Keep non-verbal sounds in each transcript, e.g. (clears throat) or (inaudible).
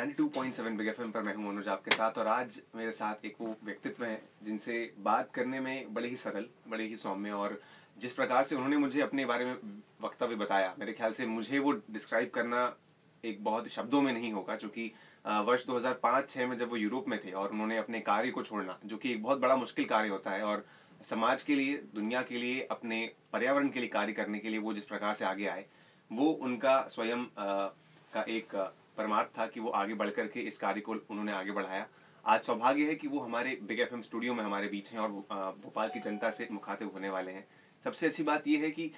92.7 big FM पर मैं हूँ मनोज आपके साथ और आज मेरे साथ एक वो व्यक्तित्व हैं जिनसे बात करने में बड़े ही सरल, बड़े ही सौम्य और जिस प्रकार से उन्होंने मुझे अपने बारे में वक्तव्य बताया, मेरे ख्याल से मुझे वो डिस्क्राइब करना एक बहुत शब्दों में नहीं होगा क्योंकि वर्ष 2005-6 में जब वो यूरोप में थे और उन्होंने अपने कार्य को छोड़ना, जो कि एक बहुत बड़ा मुश्किल कार्य होता है और समाज के लिए, दुनिया के लिए, अपने पर्यावरण के लिए कार्य करने के लिए वो जिस प्रकार से आगे आए, वो उनका स्वयं का एक परमार्थ था कि वो आगे बढ़ करके इस कार्य को उन्होंने आगे बढ़ाया। आज सौभाग्य है कि वो हमारे बिग एफएम स्टूडियो में हमारे बीच हैं और भोपाल की जनता से मुखातिब होने वाले हैं। सबसे अच्छी बात यह है कि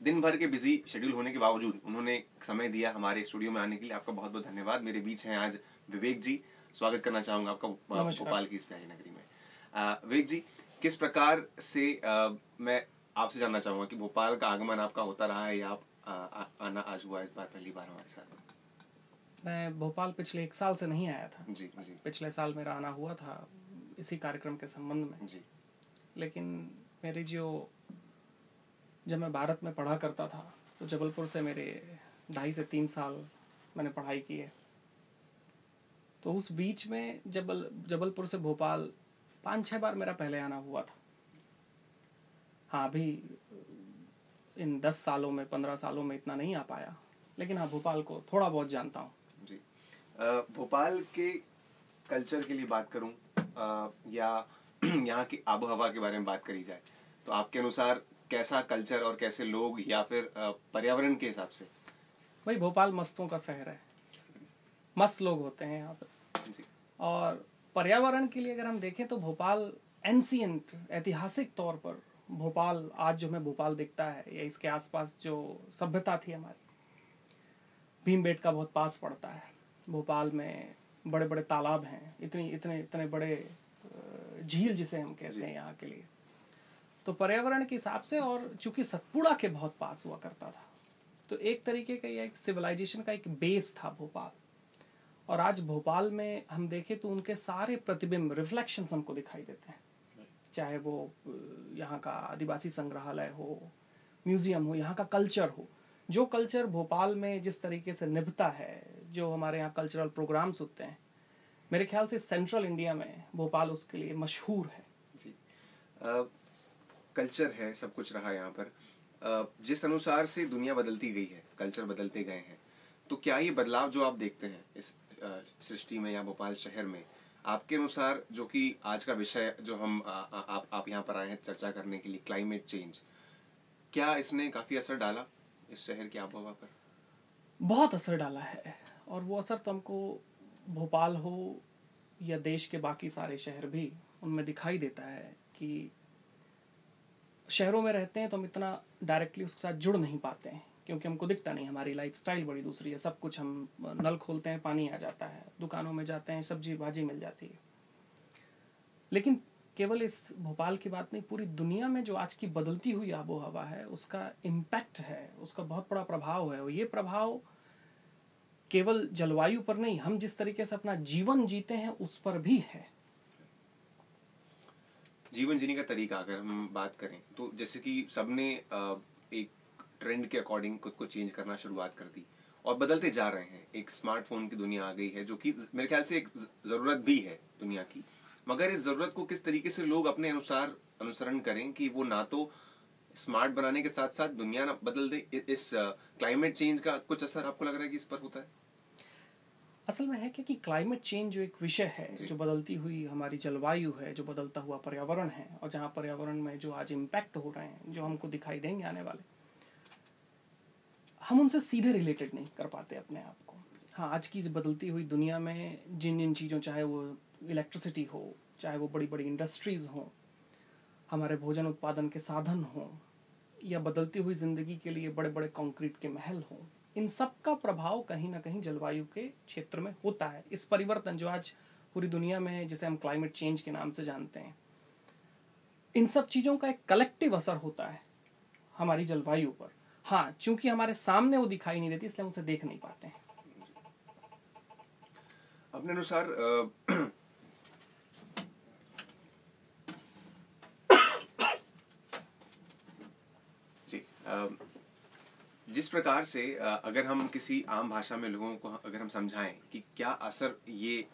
दिन भर के बिज़ी शेड्यूल होने के बावजूद उन्होंने समय दिया हमारे स्टूडियो में आने के लिए। आपका बहुत बहुत धन्यवाद। मेरे बीच हैं आज विवेक जी। स्वागत करना चाहूँगा आपका भोपाल की इस प्यारी नगरी में। विवेक जी किस प्रकार से आ, मैं आपसे जानना चाहूँगा कि भोपाल का आगमन आपका होता रहा है या आप आ, आ, आना आज हुआ इस बार पहली बार हमारे साथ? मैं भोपाल पिछले एक साल से नहीं आया था। जी जी। पिछले साल मेरा आना हुआ था इसी कार्यक्रम के संबंध में। जी। लेकिन मेरी जो जब मैं भारत में पढ़ा करता था तो जबलपुर से मेरे ढाई से तीन साल मैंने पढ़ाई की है। तो उस बीच में जबल जबलपुर से भोपाल पाँच छः बार मेरा पहले आना हुआ था। हाँ अभी इन दस सालों में पंद्रह सालों में इतना नहीं आ पाया। लेकिन हाँ भोपाल को थोड़ा बहुत जानता हूँ। जी। भोपाल के कल्चर के लिए बात करूँ या (clears throat) यहाँ की आबो हवा के बारे में बात करी जाए तो आपके अनुसार कैसा कल्चर और कैसे लोग या फिर पर्यावरण के हिसाब से? भाई भोपाल मस्तों का शहर है। मस्त लोग होते हैं यहाँ पर और पर्यावरण के लिए अगर हम देखें तो भोपाल एंसियंट ऐतिहासिक तौर पर भोपाल आज जो हमें भोपाल दिखता है या इसके आसपास जो सभ्यता थी हमारी भीमबेट का बहुत पास पड़ता है। भोपाल में बड़े बड़े तालाब हैं इतनी इतने इतने बड़े झील जिसे हम कहते हैं यहाँ के लिए। तो पर्यावरण के हिसाब से और चूँकि सतपुड़ा के बहुत पास हुआ करता था तो एक तरीके का यह एक सिविलाइजेशन का एक बेस था भोपाल। और आज भोपाल में हम देखें तो उनके सारे प्रतिबिंब रिफ्लेक्शन हमको दिखाई देते हैं। चाहे वो यहाँ का आदिवासी संग्रहालय हो म्यूज़ियम हो यहाँ का कल्चर हो जो कल्चर भोपाल में जिस तरीके से निभता है जो हमारे यहाँ कल्चरल प्रोग्राम्स होते हैं मेरे ख्याल से सेंट्रल इंडिया में भोपाल उसके लिए मशहूर है। जी। आ, कल्चर है सब कुछ रहा यहाँ पर। आ, जिस अनुसार से दुनिया बदलती गई है कल्चर बदलते गए हैं तो क्या ये बदलाव जो आप देखते हैं इस सृष्टि में या भोपाल शहर में आपके अनुसार जो कि आज का विषय जो हम आ, आ, आप आप यहाँ पर आए हैं चर्चा करने के लिए क्लाइमेट चेंज क्या इसने काफ़ी असर डाला? इस शहर की आबोहवा पर। बहुत असर डाला है और वो असर तो हमको भोपाल हो या देश के बाकी सारे शहर भी उनमें दिखाई देता है कि शहरों में रहते हैं तो हम इतना डायरेक्टली उसके साथ जुड़ नहीं पाते हैं, क्योंकि हमको दिखता नहीं, हमारी लाइफ स्टाइल बड़ी दूसरी है, सब कुछ हम नल खोलते हैं, पानी आ जाता है, दुकानों में जाते हैं, सब्ज़ी भाजी मिल जाती है। लेकिन केवल इस भोपाल की बात नहीं, पूरी दुनिया में जो आज की बदलती हुई आबो हवा है, उसका इम्पैक्ट है, उसका बहुत बड़ा प्रभाव है। और ये प्रभाव केवल जलवायु पर नहीं, हम जिस तरीके से अपना जीवन जीते हैं, उस पर भी है। जीवन जीने का तरीका अगर हम बात करें तो जैसे कि सबने एक ट्रेंड के अकॉर्डिंग खुद को चेंज करना शुरुआत कर दी और बदलते जा रहे हैं। एक स्मार्टफ़ोन की दुनिया आ गई है, जो कि मेरे ख्याल से एक ज़रूरत भी है दुनिया की। मगर इस ज़रूरत को किस तरीके से लोग अपने अनुसार अनुसरण करें कि वो ना तो स्मार्ट बनाने के साथ साथ दुनिया ना बदल दे इस क्लाइमेट चेंज का कुछ असर आपको लग रहा है कि इस पर होता है? असल में है कि क्लाइमेट चेंज जो एक विषय है जो। बदलती हुई हमारी जलवायु है जो बदलता हुआ पर्यावरण है और जहाँ पर्यावरण में जो आज इम्पैक्ट हो रहे हैं जो हमको दिखाई देंगे आने वाले हम उनसे सीधे रिलेटेड नहीं कर पाते अपने आप को। हाँ आज की इस बदलती हुई दुनिया में जिन जिन चीज़ों चाहे वो इलेक्ट्रिसिटी हो, चाहे वो बड़ी बड़ी इंडस्ट्रीज़ हों, हमारे भोजन उत्पादन के साधन हों, या बदलती हुई ज़िंदगी के लिए बड़े बड़े कंक्रीट के महल हों, इन सब का प्रभाव कहीं ना कहीं जलवायु के क्षेत्र में होता है। इस परिवर्तन जो आज पूरी दुनिया में, जिसे हम क्लाइमेट चेंज के नाम से जानते हैं, इन सब चीज़ों का एक कलेक्टिव असर होता है हमारी जलवायु पर। हाँ चूँकि हमारे सामने वो दिखाई नहीं देती, इसलिए हम उसे देख नहीं पाते हैं। अपने अनुसार जी जिस प्रकार से अगर हम किसी आम भाषा में लोगों को अगर हम समझाएँ कि क्या असर ये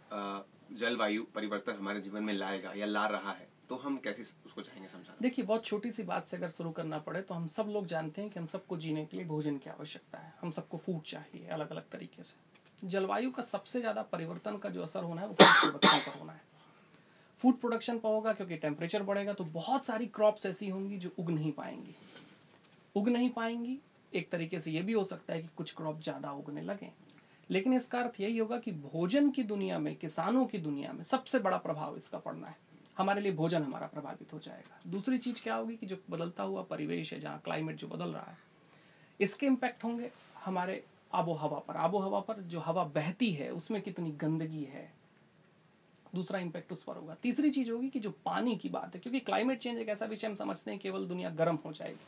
जलवायु परिवर्तन हमारे जीवन में लाएगा या ला रहा है तो हम कैसे उसको चाहेंगे समझाना? देखिए, बहुत छोटी सी बात से अगर शुरू करना पड़े तो हम सब लोग जानते हैं कि हम सबको जीने के लिए भोजन की आवश्यकता है। हम सबको फ़ूड चाहिए अलग अलग तरीके से। जलवायु का सबसे ज़्यादा परिवर्तन का जो असर होना है, वो फ़ूड प्रोडक्शन पर होना है। फ़ूड प्रोडक्शन पर होगा क्योंकि टेम्परेचर बढ़ेगा तो बहुत सारी क्रॉप्स ऐसी होंगी जो उग नहीं पाएँगी। उग नहीं पाएँगी। एक तरीके से ये भी हो सकता है कि कुछ क्रॉप ज़्यादा उगने लगे। लेकिन इसका अर्थ यही होगा कि भोजन की दुनिया में, किसानों की दुनिया में सबसे बड़ा प्रभाव इसका पड़ना है। हमारे लिए भोजन हमारा प्रभावित हो जाएगा। दूसरी चीज़ क्या होगी कि जो बदलता हुआ परिवेश है, जहाँ क्लाइमेट जो बदल रहा है, इसके इम्पैक्ट होंगे हमारे आबो हवा पर। आबो हवा पर जो हवा बहती है, उसमें कितनी गंदगी है, दूसरा इम्पैक्ट उस पर होगा। तीसरी चीज़ होगी कि जो पानी की बात है, क्योंकि क्लाइमेट चेंज एक ऐसा विषय हम समझते हैं केवल दुनिया गर्म हो जाएगी।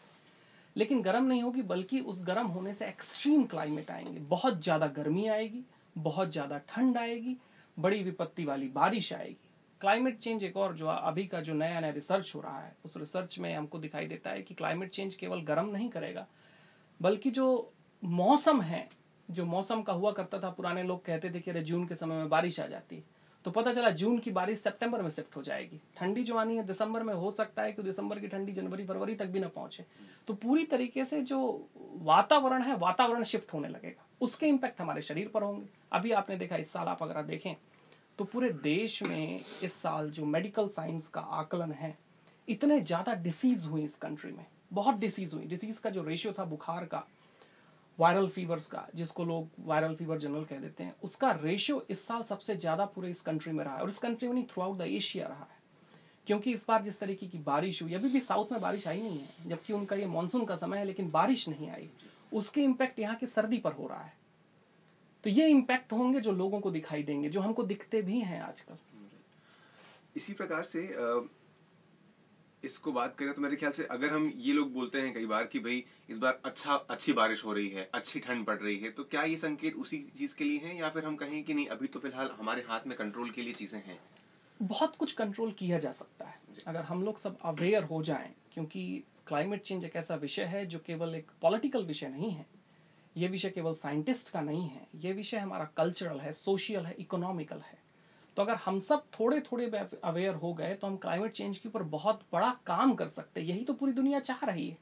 लेकिन गर्म नहीं होगी, बल्कि उस गर्म होने से एक्सट्रीम क्लाइमेट आएँगे। बहुत ज़्यादा गर्मी आएगी, बहुत ज़्यादा ठंड आएगी, बड़ी विपत्ति वाली बारिश आएगी। क्लाइमेट चेंज एक और जो अभी का जो नया नया रिसर्च हो रहा है, उस रिसर्च में हमको दिखाई देता है कि क्लाइमेट चेंज केवल गर्म नहीं करेगा, बल्कि जो मौसम है, जो मौसम का हुआ करता था, पुराने लोग कहते थे कि अरे जून के समय में बारिश आ जाती तो पता चला जून की बारिश सितंबर में शिफ्ट हो जाएगी। ठंडी जो आनी है, दिसंबर में हो सकता है कि दिसंबर की ठंडी जनवरी, फरवरी तक भी ना पहुँचे। तो पूरी तरीके से जो वातावरण है, वातावरण शिफ्ट होने लगेगा। उसके इम्पैक्ट हमारे शरीर पर होंगे। अभी आपने देखा, इस साल आप अगर देखें तो पूरे देश में इस साल जो मेडिकल साइंस का आकलन है, इतने ज़्यादा डिसीज हुई इस कंट्री में। बहुत डिसीज हुई। डिसीज का जो रेशियो था, बुखार का वायरल फीवर्स का, जिसको लोग वायरल फीवर जनरल कह देते हैं, उसका रेशियो इस साल सबसे ज़्यादा पूरे इस कंट्री में रहा है और इस कंट्री में नहीं थ्रू आउट द एशिया रहा है। क्योंकि इस बार जिस तरीके की बारिश हुई, अभी भी साउथ में बारिश आई नहीं है, जबकि उनका ये मानसून का समय है, लेकिन बारिश नहीं आई। उसके इम्पैक्ट यहाँ की सर्दी पर हो रहा है। तो ये इम्पैक्ट होंगे जो लोगों को दिखाई देंगे, जो हमको दिखते भी हैं आजकल। इसी प्रकार से इसको बात करें तो मेरे ख्याल से अगर हम ये लोग बोलते हैं कई बार कि भाई इस बार अच्छा अच्छी बारिश हो रही है अच्छी ठंड पड़ रही है तो क्या ये संकेत उसी चीज़ के लिए हैं या फिर हम कहें कि नहीं अभी तो फ़िलहाल हमारे हाथ में कंट्रोल के लिए चीज़ें हैं? बहुत कुछ कंट्रोल किया जा सकता है। अगर हम लोग सब अवेयर हो जाएँ क्योंकि क्लाइमेट चेंज एक ऐसा विषय है जो केवल एक पॉलिटिकल विषय नहीं है। ये विषय केवल साइंटिस्ट का नहीं है। ये विषय हमारा कल्चरल है सोशल है इकोनॉमिकल है। तो अगर हम सब थोड़े थोड़े अवेयर हो गए तो हम क्लाइमेट चेंज के ऊपर बहुत बड़ा काम कर सकते हैं। यही तो पूरी दुनिया चाह रही है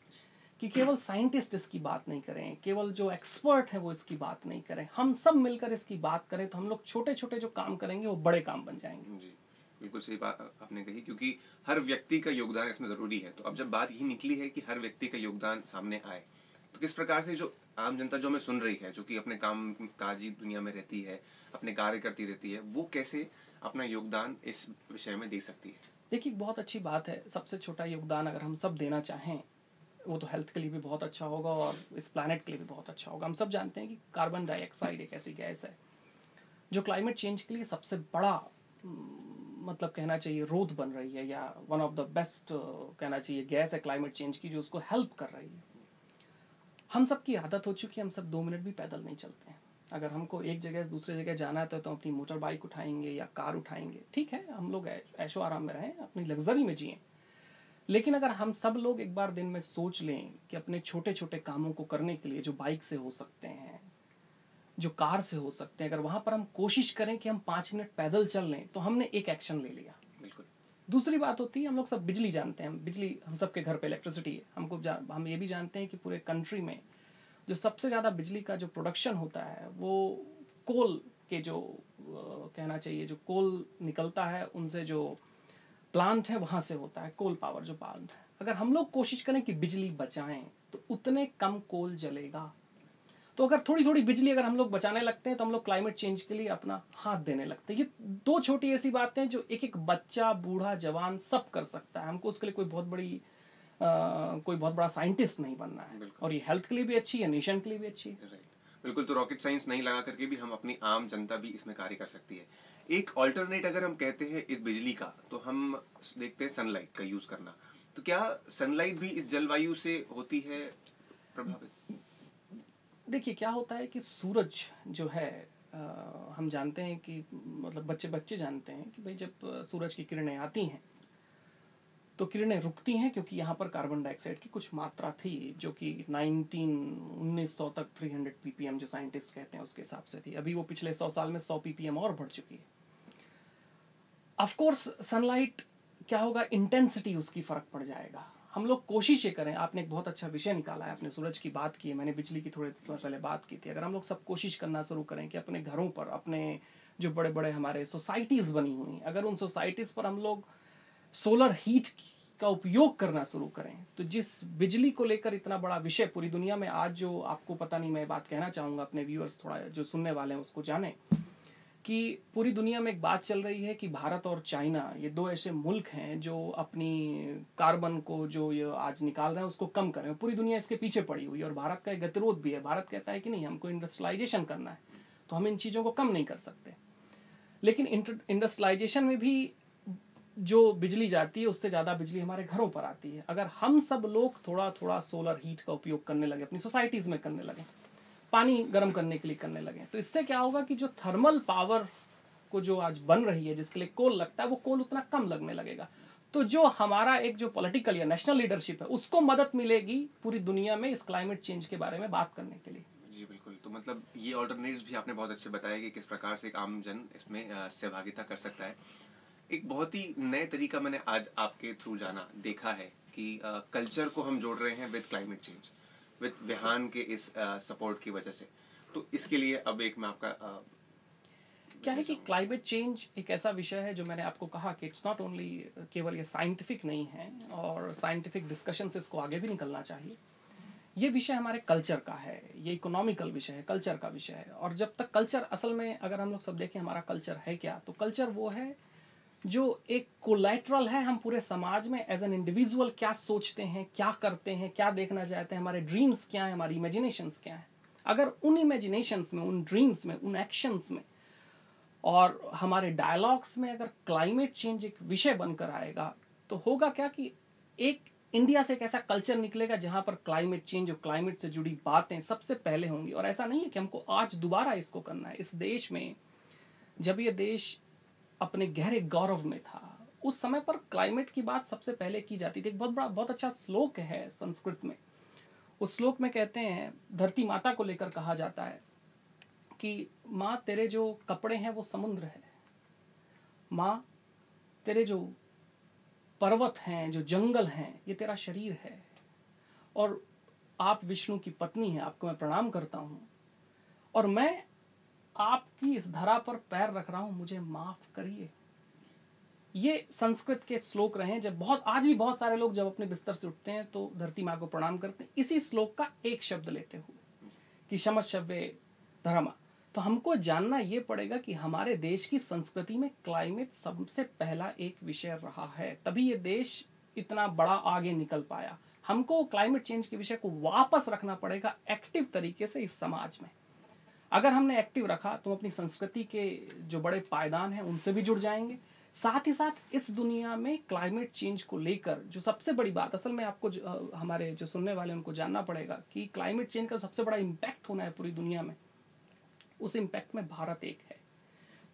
कि केवल साइंटिस्ट इसकी बात नहीं करें, केवल जो एक्सपर्ट है वो इसकी बात नहीं करें। हम सब मिलकर इसकी बात करें तो हम लोग छोटे छोटे जो काम करेंगे, वो बड़े काम बन जाएँगे। जी, बिल्कुल सही बात आपने कही, क्योंकि हर व्यक्ति का योगदान इसमें ज़रूरी है। तो अब जब बात यही निकली है कि हर व्यक्ति का योगदान सामने आए तो किस प्रकार से जो आम जनता जो हमें सुन रही है, जो कि अपने काम, काजी दुनिया में रहती है अपने कार्य करती रहती है, वो कैसे अपना योगदान इस विषय में दे सकती है? देखिए बहुत अच्छी बात है, सबसे छोटा योगदान अगर हम सब देना चाहें, वो तो हेल्थ के लिए भी बहुत अच्छा होगा और इस प्लानट के लिए भी बहुत अच्छा होगा। हम सब जानते हैं कि कार्बन डाइऑक्साइड एक ऐसी गैस है, जो क्लाइमेट चेंज के लिए सबसे बड़ा मतलब कहना चाहिए रोध बन रही है या वन ऑफ़ द बेस्ट कहना चाहिए गैस है क्लाइमेट चेंज की, जो उसको हेल्प कर रही है। हम सब की आदत हो चुकी है, हम सब दो मिनट भी पैदल नहीं चलते हैं। अगर हमको एक जगह से दूसरे जगह जाना है तो, तो अपनी मोटर बाइक उठाएँगे या कार उठाएँगे। ठीक है हम लोग ऐशो आराम में रहें अपनी लग्जरी में जिए। लेकिन अगर हम सब लोग एक बार दिन में सोच लें कि अपने छोटे छोटे कामों को करने के लिए जो बाइक से हो सकते हैं जो कार से हो सकते हैं अगर वहाँ पर हम कोशिश करें कि हम पाँच मिनट पैदल चल लें तो हमने एक एक्शन ले लिया। बिल्कुल। दूसरी बात होती है हम लोग सब बिजली जानते हैं बिजली हम सबके घर पे इलेक्ट्रिसिटी है। हमको हम ये भी जानते हैं कि पूरे कंट्री में जो सबसे ज़्यादा बिजली का जो प्रोडक्शन होता है, वो कोल के जो कहना चाहिए, जो कोल निकलता है, उनसे जो प्लांट है, वहाँ से होता है कोल पावर जो प्लांट है। अगर हम लोग कोशिश करें कि बिजली बचाएँ तो उतने कम कोल जलेगा। तो अगर थोड़ी थोड़ी बिजली अगर हम लोग बचाने लगते हैं तो हम लोग क्लाइमेट चेंज के लिए अपना हाथ देने लगते हैं। ये दो छोटी ऐसी बातें हैं जो एक एक बच्चा, बूढ़ा, जवान सब कर सकता है। हमको उसके लिए कोई बहुत बड़ी कोई बहुत बड़ा साइंटिस्ट नहीं बनना है। और ये हेल्थ के लिए भी अच्छी है नेशन के लिए भी अच्छी है। बिल्कुल तो रॉकेट साइंस नहीं लगा करके भी हम अपनी आम जनता भी इसमें कार्य कर सकती है। एक ऑल्टरनेट अगर हम कहते हैं इस बिजली का तो हम देखते हैं सनलाइट का यूज़ करना। तो क्या सनलाइट भी इस जलवायु से होती है प्रभावित? देखिए क्या होता है कि सूरज जो है आ, हम जानते हैं कि मतलब बच्चे बच्चे जानते हैं कि भाई जब सूरज की किरणें आती हैं तो किरणें रुकती हैं क्योंकि यहाँ पर कार्बन डाइऑक्साइड की कुछ मात्रा थी, जो कि 19 1900 तक 300 ppm जो साइंटिस्ट कहते हैं उसके हिसाब से थी। अभी वो पिछले 100 साल में 100 ppm और बढ़ चुकी है। ऑफ़ कोर्स सनलाइट क्या होगा? इंटेंसिटी उसकी फ़र्क पड़ जाएगा। हम लोग कोशिश करें। आपने एक बहुत अच्छा विषय निकाला है, आपने सूरज की बात की है, मैंने बिजली की थोड़े समय पहले बात की थी। अगर हम लोग सब कोशिश करना शुरू करें कि अपने घरों पर, अपने जो बड़े बड़े हमारे सोसाइटीज़ बनी हुई अगर उन सोसाइटीज़ पर हम लोग सोलर हीट का उपयोग करना शुरू करें। तो जिस बिजली को लेकर इतना बड़ा विषय पूरी दुनिया में आज जो आपको पता नहीं, मैं बात कहना चाहूँगा, अपने व्यूअर्स थोड़ा जो सुनने वाले हैं उसको जाने, कि पूरी दुनिया में एक बात चल रही है कि भारत और चाइना, ये दो ऐसे मुल्क हैं जो अपनी कार्बन को जो ये आज निकाल रहे हैं, उसको कम कर रहे हैं। पूरी दुनिया इसके पीछे पड़ी हुई है और भारत का एक गतिरोध भी है। भारत कहता है कि नहीं, हमको इंडस्ट्रियलाइजेशन करना है तो हम इन चीज़ों को कम नहीं कर सकते। लेकिन इंडस्ट्रियलाइजेशन में भी जो बिजली जाती है, उससे ज़्यादा बिजली हमारे घरों पर आती है। अगर हम सब लोग थोड़ा थोड़ा सोलर हीट का उपयोग करने लगे, अपनी सोसाइटीज़ में करने लगे, पानी गर्म करने के लिए करने लगे तो इससे क्या होगा कि जो थर्मल पावर को जो आज बन रही है, जिसके लिए कोल लगता है, वो कोल उतना कम लगने लगेगा। तो जो हमारा एक जो पॉलिटिकल या नेशनल लीडरशिप है, उसको मदद मिलेगी पूरी दुनिया में इस क्लाइमेट चेंज के बारे में बात करने के लिए। जी, बिल्कुल। तो मतलब ये ऑल्टरनेटिव भी आपने बहुत अच्छे बताया कि किस प्रकार से एक आम जन इसमें सहभागिता कर सकता है। एक बहुत ही नए तरीका मैंने आज आपके थ्रू जाना देखा है कि कल्चर को हम जोड़ रहे हैं with climate change with Vihaan के इस सपोर्ट की वजह से। तो इसके लिए अब एक मैं आपका क्या है कि क्लाइमेट चेंज एक ऐसा विषय है जो मैंने आपको कहा कि इट्स नॉट ओनली केवल ये साइंटिफिक नहीं है और साइंटिफिक डिस्कशन से इसको आगे भी निकलना चाहिए। ये विषय हमारे कल्चर का है ये इकोनॉमिकल विषय है कल्चर का विषय है। और जब तक कल्चर असल में अगर हम लोग सब देखें हमारा कल्चर है क्या तो कल्चर वो है जो एक कोलेट्रल है हम पूरे समाज में एज एन इंडिविजुअल क्या सोचते हैं, क्या करते हैं, क्या देखना चाहते हैं, हमारे ड्रीम्स क्या हैं, हमारी इमेजिनेशंस क्या हैं? अगर उन इमेजिनेशंस में, उन ड्रीम्स में, उन एक्शंस में और हमारे डायलॉग्स में अगर क्लाइमेट चेंज एक विषय बनकर आएगा तो होगा क्या कि एक इंडिया से एक ऐसा कल्चर निकलेगा जहाँ पर क्लाइमेट चेंज और क्लाइमेट से जुड़ी बातें सबसे पहले होंगी। और ऐसा नहीं है कि हमको आज दोबारा इसको करना है। इस देश में जब ये देश अपने गहरे गौरव में था। उस समय पर क्लाइमेट की बात सबसे पहले की जाती थी। एक बहुत बड़ा, बहुत अच्छा श्लोक है संस्कृत में। उस श्लोक में कहते हैं, धरती माता को लेकर कहा जाता है कि, माँ, तेरे जो कपड़े हैं वो समुद्र है। माँ, तेरे जो पर्वत हैं, जो जंगल हैं, ये तेरा शरीर है। और आप विष्णु की पत्नी हैं, आपको मैं प्रणाम करता हूँ। और मैं आपकी इस धरा पर पैर रख रहा हूँ, मुझे माफ़ करिए। ये संस्कृत के श्लोक रहे जब बहुत, आज भी बहुत सारे लोग जब अपने बिस्तर से उठते हैं तो धरती माँ को प्रणाम करते हैं। इसी श्लोक का एक शब्द लेते हुए, कि शमस शव्य धर्मा। तो हमको जानना ये पड़ेगा कि हमारे देश की संस्कृति में क्लाइमेट सबसे पहला एक विषय रहा है। तभी ये देश इतना बड़ा आगे निकल पाया। हमको क्लाइमेट चेंज के विषय को वापस रखना पड़ेगा एक्टिव तरीके से इस समाज में। अगर हमने एक्टिव रखा तो अपनी संस्कृति के जो बड़े पायदान हैं उनसे भी जुड़ जाएँगे। साथ ही साथ इस दुनिया में क्लाइमेट चेंज को लेकर जो सबसे बड़ी बात असल में आपको जो, हमारे जो सुनने वाले उनको जानना पड़ेगा कि क्लाइमेट चेंज का सबसे बड़ा इम्पैक्ट होना है पूरी दुनिया में। उस इम्पैक्ट में भारत एक है।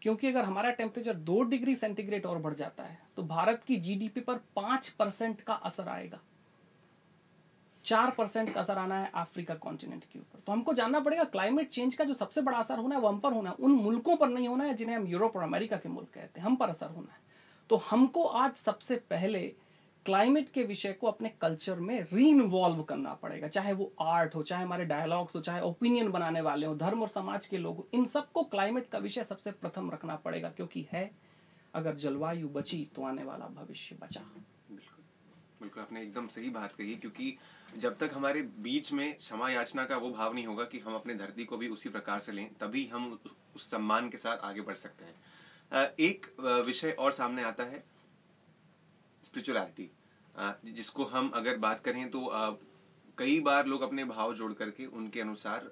क्योंकि अगर हमारा टेम्परेचर दो डिग्री सेंटीग्रेड और बढ़ जाता है तो भारत की जीडीपी पर पाँच परसेंट का असर आएगा। चार परसेंट का असर आना है अफ्रीका कॉन्टिनेंट के ऊपर। तो हमको जानना पड़ेगा क्लाइमेट चेंज का जो सबसे बड़ा असर होना है वो हम पर होना है। उन मुल्कों पर नहीं होना है जिन्हें हम यूरोप और अमेरिका के मुल्क कहते हैं। हम पर असर होना है। तो हमको आज सबसे पहले क्लाइमेट के विषय को अपने कल्चर में री इन्वॉल्व करना पड़ेगा। चाहे वो आर्ट हो, चाहे हमारे डायलॉग्स हो, चाहे ओपिनियन बनाने वाले हो, धर्म और समाज के लोग हो, इन सबको क्लाइमेट का विषय सबसे प्रथम रखना पड़ेगा, क्योंकि है, अगर जलवायु बची तो आने वाला भविष्य बचा। बिल्कुल, आपने एकदम सही बात कही, क्योंकि जब तक हमारे बीच में क्षमा याचना का वो भाव नहीं होगा कि हम अपने धरती को भी उसी प्रकार से लें, तभी हम उस सम्मान के साथ आगे बढ़ सकते हैं। एक विषय और सामने आता है स्पिरिचुअलिटी जिसको हम अगर बात करें तो कई बार लोग अपने भाव जोड़ करके उनके अनुसार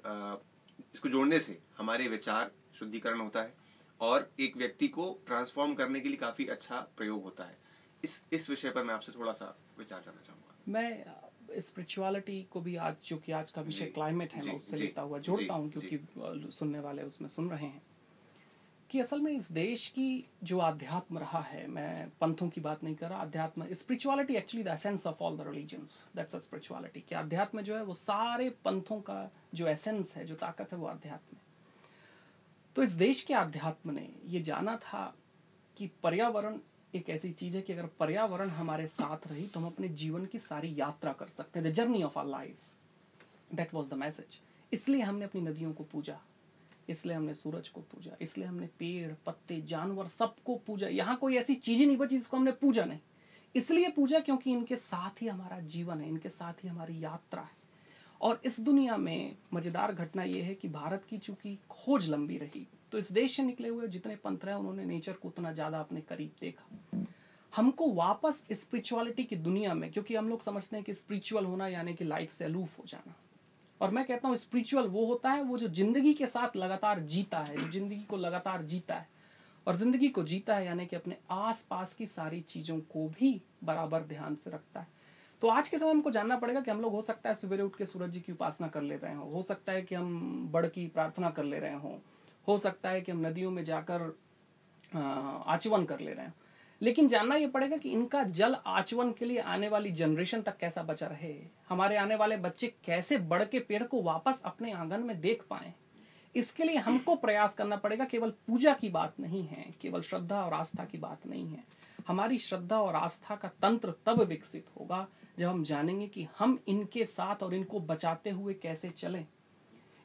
इसको जोड़ने से हमारे विचार शुद्धिकरण होता है और एक व्यक्ति को ट्रांसफॉर्म करने के लिए काफ़ी अच्छा प्रयोग होता है। इस इस विषय पर मैं आपसे थोड़ा सा विचार जानना चाहूँगा। मैं स्पिरिचुअलिटी को भी आज जो कि आज का विषय क्लाइमेट है मैं उससे लेता हुआ जोड़ता हूँ क्योंकि सुनने वाले उसमें सुन रहे हैं कि असल में इस देश की जो अध्यात्म रहा है मैं पंथों की बात नहीं कर रहा अध्यात्म spirituality actually the essence of all the religions that's a spirituality कि अध्यात्म जो है वो सारे पंथों का जो एसेंस है जो ताकत है वो अध्यात्म है। तो इस देश के अध्यात्म ने ये जाना था कि पर्यावरण एक ऐसी चीज़ है कि अगर पर्यावरण हमारे साथ रही तो हम अपने जीवन की सारी यात्रा कर सकते हैं। The journey of our life that was the message इसलिए हमने अपनी नदियों को पूजा। इसलिए हमने सूरज को पूजा। इसलिए हमने पेड़, पत्ते, जानवर सबको पूजा। यहाँ कोई ऐसी चीज़ ही नहीं बची जिसको हमने पूजा नहीं। इसलिए पूजा क्योंकि इनके साथ ही हमारा जीवन है, इनके साथ ही हमारी यात्रा है। और इस दुनिया में मज़ेदार घटना यह है कि भारत की चूँकि खोज लंबी रही। तो इस देश से निकले हुए जितने पंथ रहे उन्होंने नेचर को उतना ज़्यादा अपने करीब देखा। हमको वापस स्पिरिचुअलिटी की दुनिया में, क्योंकि हम लोग समझते हैं कि स्पिरिचुअल होना यानी कि लाइफ से अलूफ हो जाना। और मैं कहता हूँ स्पिरिचुअल वो होता है, वो जो ज़िंदगी के साथ लगातार जीता है, जो ज़िंदगी को लगातार जीता है, और ज़िंदगी को जीता है यानी कि अपने आस पास की सारी चीज़ों को भी बराबर ध्यान से रखता है। तो आज के समय हमको जानना पड़ेगा कि हम लोग हो सकता है सवेरे उठ के सूरज जी की उपासना कर ले रहे हो हो सकता है कि हम बड़ की प्रार्थना कर ले रहे हो हो सकता है कि हम नदियों में जाकर आचवन कर ले रहे हैं। लेकिन जानना यह पड़ेगा कि इनका जल आचवन के लिए आने वाली जनरेशन तक कैसा बचा रहे। हमारे आने वाले बच्चे कैसे बढ़ के पेड़ को वापस अपने आँगन में देख पाए। इसके लिए हमको प्रयास करना पड़ेगा, केवल पूजा की बात नहीं है, केवल श्रद्धा और आस्था की बात नहीं है। हमारी श्रद्धा और आस्था का तंत्र तब विकसित होगा जब हम जानेंगे कि हम इनके साथ और इनको बचाते हुए कैसे चलें।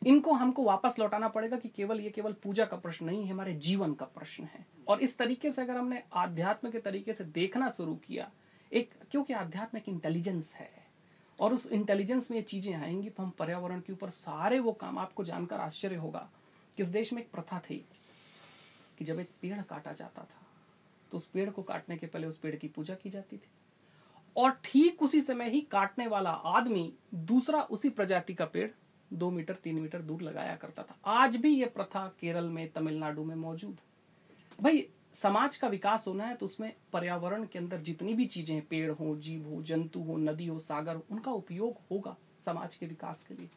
इनको हमको वापस लौटाना पड़ेगा कि केवल ये केवल पूजा का प्रश्न नहीं है हमारे जीवन का प्रश्न है। और इस तरीके से अगर हमने आध्यात्म के तरीके से देखना शुरू किया, एक, क्योंकि आध्यात्म एक इंटेलिजेंस है, और उस इंटेलिजेंस में ये चीज़ें आएँगी तो हम पर्यावरण के ऊपर सारे वो काम, आपको जानकर आश्चर्य होगा, किस देश में एक प्रथा थी कि जब एक पेड़ काटा जाता था तो उस पेड़ को काटने के पहले उस पेड़ की पूजा की जाती थी। और ठीक उसी समय ही काटने वाला आदमी दूसरा उसी प्रजाति का पेड़ दो मीटर, तीन मीटर दूर लगाया करता था। आज भी ये प्रथा केरल में, तमिलनाडु में मौजूद। भाई, समाज का विकास होना है तो उसमें पर्यावरण के अंदर जितनी भी चीज़ें पेड़ हो, जीव हो, जंतु हो, नदी हो, सागर हो, उनका उपयोग होगा समाज के विकास के लिए।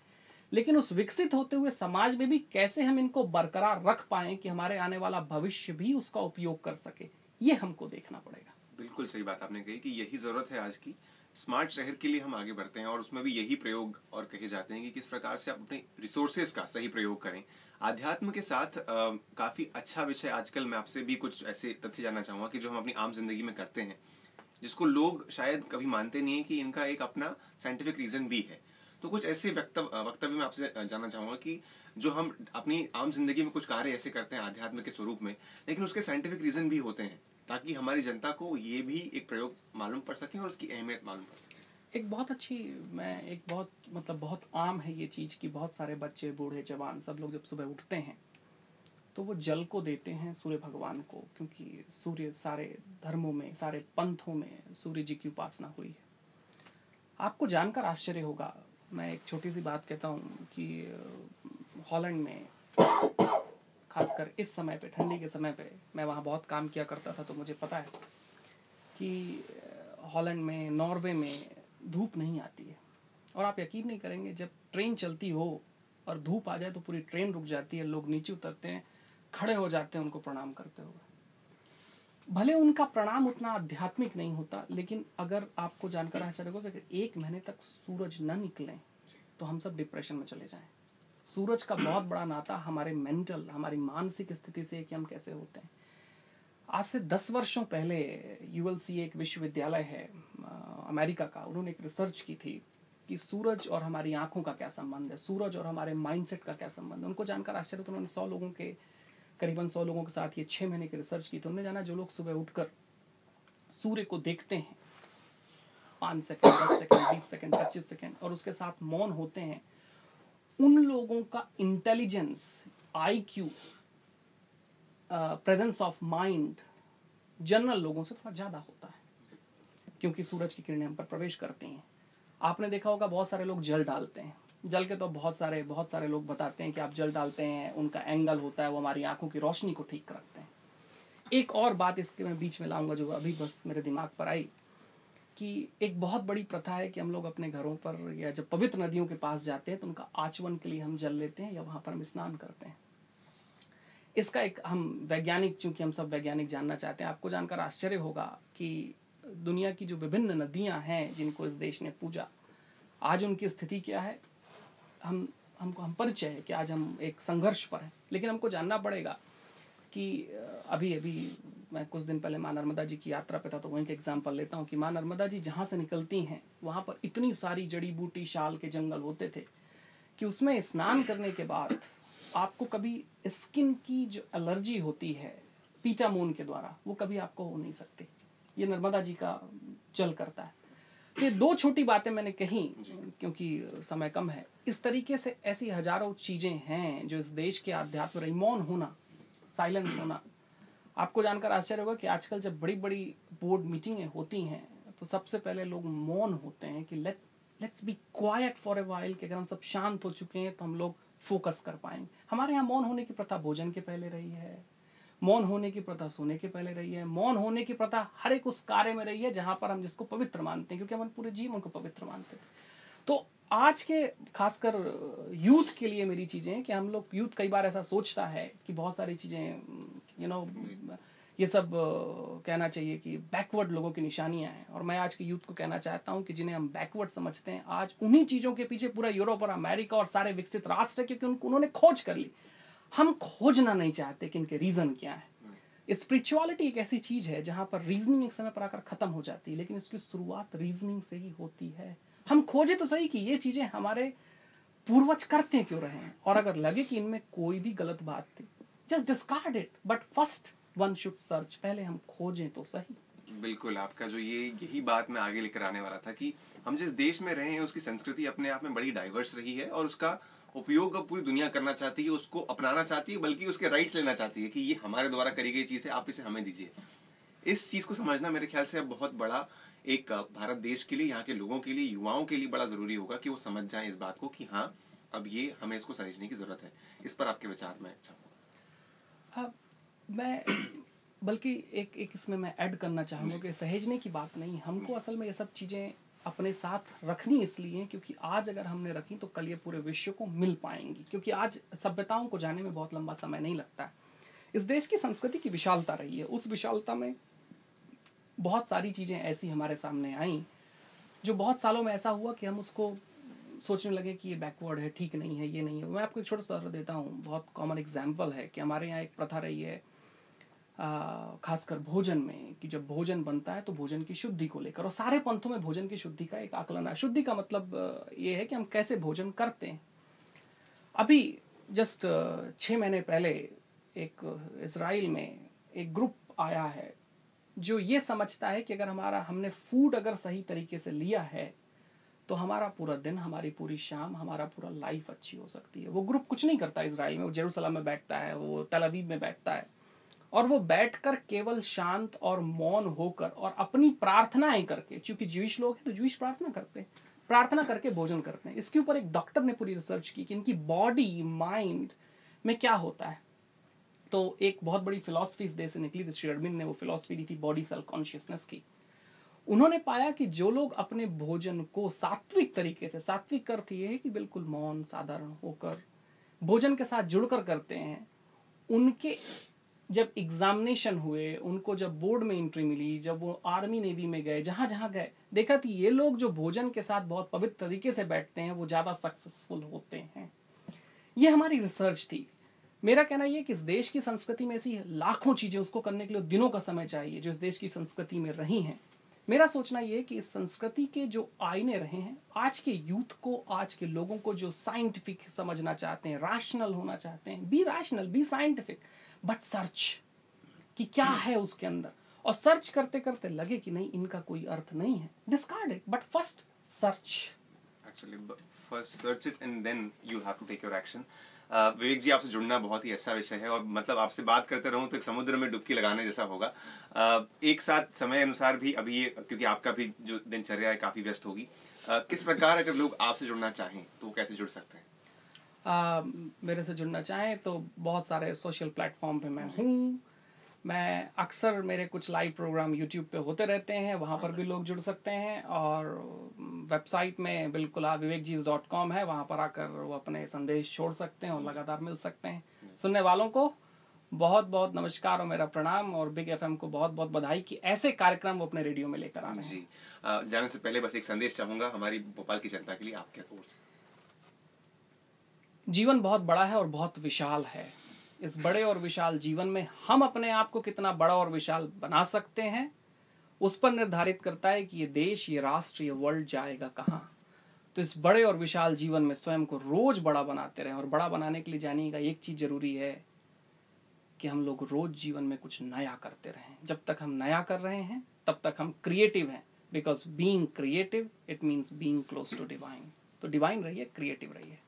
लेकिन उस विकसित होते हुए समाज में भी कैसे हम इनको बरकरार रख पाए कि हमारे आने वाला भविष्य भी उसका उपयोग कर सके, ये हमको देखना पड़ेगा। बिल्कुल सही बात आपने कही कि यही ज़रूरत है आज की। स्मार्ट शहर के लिए हम आगे बढ़ते हैं और उसमें भी यही प्रयोग और कहे जाते हैं कि किस प्रकार से आप अपने रिसोर्सेज का सही प्रयोग करें। आध्यात्म के साथ आ, काफ़ी अच्छा विषय आजकल मैं आपसे भी कुछ ऐसे तथ्य जानना चाहूँगा कि जो हम अपनी आम ज़िंदगी में करते हैं जिसको लोग शायद कभी मानते नहीं है कि इनका एक अपना साइंटिफिक रीजन भी है। तो कुछ ऐसे वक्तव्य में आपसे जानना चाहूँगा कि जो हम अपनी आम ज़िंदगी में कुछ कार्य ऐसे करते हैं आध्यात्म के स्वरूप में लेकिन उसके साइंटिफिक रीजन भी होते हैं। ताकि हमारी जनता को ये भी एक प्रयोग मालूम पड़ सके और उसकी अहमियत मालूम पड़ सके। एक बहुत अच्छी, मैं एक बहुत मतलब बहुत आम है ये चीज़ कि बहुत सारे बच्चे, बूढ़े, जवान सब लोग जब सुबह उठते हैं तो वो जल को देते हैं सूर्य भगवान को, क्योंकि सूर्य सारे धर्मों में, सारे पंथों में सूर्य जी की उपासना हुई है। आपको जानकर आश्चर्य होगा, मैं एक छोटी सी बात कहता हूँ कि हॉलैंड में खासकर इस समय पे, ठंडी के समय पे मैं वहाँ बहुत काम किया करता था तो मुझे पता है कि हॉलैंड में, नॉर्वे में धूप नहीं आती है। और आप यकीन नहीं करेंगे, जब ट्रेन चलती हो और धूप आ जाए तो पूरी ट्रेन रुक जाती है, लोग नीचे उतरते हैं, खड़े हो जाते हैं, उनको प्रणाम करते हुए। भले उनका प्रणाम उतना आध्यात्मिक नहीं होता, लेकिन अगर आपको जानकर आश्चर्य होगा कि एक महीने तक सूरज न निकले तो हम सब डिप्रेशन में चले जाएँ। सूरज का बहुत बड़ा नाता हमारे मेंटल हमारी मानसिक स्थिति से कि हम कैसे होते हैं। आज से दस वर्षों पहले यूएलसी एक विश्वविद्यालय है अमेरिका का। उन्होंने एक रिसर्च की थी कि सूरज और हमारी आँखों का क्या संबंध है, सूरज और हमारे माइंडसेट का क्या संबंध है। उनको जानकर आश्चर्य तो उन्होंने सौ लोगों के, करीबन सौ लोगों के साथ ये छह महीने की रिसर्च की। तो उन्होंने जाना, जो लोग सुबह उठकर सूर्य को देखते हैं, पाँच सेकंड दस सेकंड बीस सेकंड पच्चीस सेकंड और उसके साथ मौन होते हैं उन लोगों का intelligence I Q presence of mind general लोगों से थोड़ा ज़्यादा होता है, क्योंकि सूरज की किरणें हम पर प्रवेश करती हैं। आपने देखा होगा बहुत सारे लोग जल डालते हैं। जल के तो बहुत सारे बहुत सारे लोग बताते हैं कि आप जल डालते हैं, उनका एंगल होता है, वो हमारी आँखों की रोशनी को ठीक रखते हैं। एक और बात इसके मैं बीच में लाऊँगा जो अभी बस मेरे दिमाग पर आई। कि एक बहुत बड़ी प्रथा है कि हम लोग अपने घरों पर या जब पवित्र नदियों के पास जाते हैं तो उनका आचमन के लिए हम जल लेते हैं या वहाँ पर हम स्नान करते हैं। इसका एक हम वैज्ञानिक, चूँकि हम सब वैज्ञानिक जानना चाहते हैं, आपको जानकर आश्चर्य होगा कि दुनिया की जो विभिन्न नदियाँ हैं जिनको इस देश ने पूजा, आज उनकी स्थिति क्या है? हम, हमको, हम परिचय है कि आज हम एक संघर्ष पर हैं, लेकिन हमको जानना पड़ेगा कि अभी अभी मैं कुछ दिन पहले माँ नर्मदा जी की यात्रा पे था तो वहीं का एग्ज़ाम्पल लेता हूँ कि माँ नर्मदा जी जहाँ से निकलती हैं वहाँ पर इतनी सारी जड़ी बूटी शाल के जंगल होते थे कि उसमें स्नान करने के बाद आपको कभी स्किन की जो एलर्जी होती है पीचामून के द्वारा वो कभी आपको हो नहीं सकती। ये नर्मदा जी का जल करता है। तो ये दो छोटी बातें मैंने कही क्योंकि समय कम है इस तरीके से ऐसी हज़ारों चीज़ें हैं जो इस देश के आध्यात्म मौन होना साइलेंस होना। आपको जानकर आश्चर्य होगा कि आजकल जब बड़ी बड़ी बोर्ड मीटिंगें होती हैं तो सबसे पहले लोग मौन होते हैं कि let let's be quiet for a while कि अगर हम सब शांत हो चुके हैं तो हम लोग फोकस कर पाएँगे। हमारे यहाँ मौन होने की प्रथा भोजन के पहले रही है, मौन होने की प्रथा सोने के पहले रही है, मौन होने की प्रथा हर एक उस कार्य में रही है जहाँ पर हम जिसको पवित्र मानते हैं, क्योंकि हम पूरे जीवन को पवित्र मानते तो आज के खासकर यूथ के लिए मेरी चीज़ें कि हम लोग यूथ कई बार ऐसा सोचता है कि बहुत सारी चीज़ें यू नो ये सब कहना चाहिए कि बैकवर्ड लोगों की निशानियाँ हैं। और मैं आज के यूथ को कहना चाहता हूँ कि जिन्हें हम बैकवर्ड समझते हैं आज उन्हीं चीज़ों के पीछे पूरा यूरोप और अमेरिका और सारे विकसित राष्ट्र क्योंकि उनको उन्होंने खोज कर ली। हम खोजना नहीं चाहते कि इनके रीजन क्या है। स्पिरिचुअलिटी एक ऐसी चीज़ है जहाँ पर रीजनिंग एक समय पर आकर खत्म हो जाती है लेकिन इसकी शुरुआत रीजनिंग से ही होती है। हम खोजे तो सही कि ये चीज़ें हमारे पूर्वज करते क्यों रहे हैं? और अगर लगे कि इनमें कोई भी गलत बात थी just discard it but first one should search पहले हम खोजें तो सही। बिल्कुल, आपका जो ये, यही बात मैं आगे लेकर आने वाला था कि हम जिस देश में रहे हैं, उसकी संस्कृति अपने आप में बड़ी डाइवर्स रही है और उसका उपयोग अब पूरी दुनिया करना चाहती है, उसको अपनाना चाहती है, बल्कि उसके राइट्स लेना चाहती है कि ये हमारे द्वारा करी गई चीज़ है आप इसे हमें दीजिए। इस चीज़ को समझना मेरे ख्याल से अब बहुत बड़ा एक भारत देश के लिए यहाँ के लोगों के लिए युवाओं के लिए बड़ा ज़रूरी होगा कि वो समझ जाए इस बात को कि हाँ अब ये हमें इसको समझने की ज़रूरत है। इस पर आपके विचार में अच्छा मैं (clears throat) बल्कि एक एक इसमें मैं ऐड करना चाहूँगा कि सहेजने की बात नहीं हमको असल में ये सब चीज़ें अपने साथ रखनी इसलिए क्योंकि आज अगर हमने रखी तो कल ये पूरे विश्व को मिल पाएँगी क्योंकि आज सभ्यताओं को जाने में बहुत लंबा समय नहीं लगता। है इस देश की संस्कृति की विशालता रही है। उस विशालता में बहुत सारी चीज़ें ऐसी हमारे सामने आई, जो बहुत सालों में ऐसा हुआ कि हम उसको सोचने लगे कि ये बैकवर्ड है, ठीक नहीं है, ये नहीं है। मैं आपको एक छोटा सा देता हूँ। बहुत कॉमन एग्ज़ाम्पल है कि हमारे यहाँ एक प्रथा रही है खासकर भोजन में, कि जब भोजन बनता है तो भोजन की शुद्धि को लेकर। और सारे पंथों में भोजन की शुद्धि का एक आकलन है। शुद्धि का मतलब ये है कि हम कैसे भोजन करते हैं। अभी जस्ट छः महीने पहले एक इसराइल में एक ग्रुप आया है जो ये समझता है कि अगर हमारा, हमने फ़ूड अगर सही तरीके से लिया है तो हमारा पूरा दिन, हमारी पूरी शाम, हमारा पूरा लाइफ अच्छी हो सकती है। वो ग्रुप कुछ नहीं करता इसराइल में। वो जेरूसलम में बैठता है, वो तलवीब में बैठता है। और वो बैठकर केवल शांत और मौन होकर और अपनी प्रार्थनाएँ करके क्योंकि जीविश लोग हैं तो जीविश प्रार्थना करते हैं। प्रार्थना करके भोजन करते हैं। इसके ऊपर एक डॉक्टर ने पूरी रिसर्च की कि इनकी बॉडी माइंड में क्या होता है। तो एक बहुत बड़ी फिलोसफी इस देश से निकली थी श्री ने वो फिलोसफी दी थी बॉडी सेल्फ कॉन्शियसनेस की। उन्होंने पाया कि जो लोग अपने भोजन को सात्विक तरीके से, सात्विक अर्थ ये है कि बिल्कुल मौन, साधारण होकर, भोजन के साथ जुड़कर करते हैं। उनके जब एग्जामिनेशन हुए, उनको जब बोर्ड में एंट्री मिली, जब वो आर्मी नेवी में गए जहाँ जहाँ गए, देखा कि ये लोग जो भोजन के साथ बहुत पवित्र तरीके से बैठते हैं, वो ज़्यादा सक्सेसफुल होते हैं। ये हमारी रिसर्च थी। मेरा कहना यह कि इस देश की संस्कृति में ऐसी लाखों चीज़ें, उसको करने के लिए दिनों का समय चाहिए, जो इस देश की संस्कृति में रही हैं। मेरा सोचना यह कि इस संस्कृति के जो आईने रहे हैं, आज के यूथ को, आज के लोगों को जो साइंटिफिक समझना चाहते हैं रैशनल होना चाहते हैं be rational be scientific but search कि क्या है उसके अंदर? और सर्च करते करते लगे कि नहीं, इनका कोई अर्थ नहीं है। Discard it but first search actually first search it and then you have to take your action Vivek ji, आपसे जुड़ना बहुत ही अच्छा विषय है और मतलब आपसे बात करते रहूँ तो एक समुद्र में डुबकी लगाने जैसा होगा। एक साथ समय अनुसार भी अभी ये, क्योंकि आपका भी जो दिनचर्या है काफ़ी व्यस्त होगी। किस प्रकार अगर लोग आपसे जुड़ना चाहें तो कैसे जुड़ सकते हैं? मेरे से जुड़ना चाहें तो बहुत सारे सोशल प्लेटफॉर्म पे मैं हूँ। मैं अक्सर मेरे कुछ लाइव प्रोग्राम यूट्यूब पे होते रहते हैं वहाँ पर भी लोग जुड़ सकते हैं और वेबसाइट में बिल्कुल आप विवेक जीज डॉट कॉम है वहाँ पर आकर वो अपने संदेश छोड़ सकते हैं और लगातार मिल सकते हैं। सुनने वालों को बहुत बहुत नमस्कार और मेरा प्रणाम और बिग एफएम को बहुत बहुत बधाई कि ऐसे कार्यक्रम वो अपने रेडियो में लेकर आ रहे जी। जाने से पहले बस एक संदेश चाहूँगा हमारी भोपाल की जनता के लिए आपके ओर से। जीवन बहुत बड़ा है और बहुत विशाल है। इस बड़े और विशाल जीवन में हम अपने आप को कितना बड़ा और विशाल बना सकते हैं, उस पर निर्धारित करता है कि ये देश, ये राष्ट्र, ये वर्ल्ड जाएगा कहाँ। तो इस बड़े और विशाल जीवन में स्वयं को रोज बड़ा बनाते रहें और बड़ा बनाने के लिए जानिएगा, एक चीज़ ज़रूरी है कि हम लोग रोज जीवन में कुछ नया करते रहें। जब तक हम नया कर रहे हैं, तब तक हम क्रिएटिव हैं। Because being creative it means being close to divine तो डिवाइन रहिए क्रिएटिव रहिए।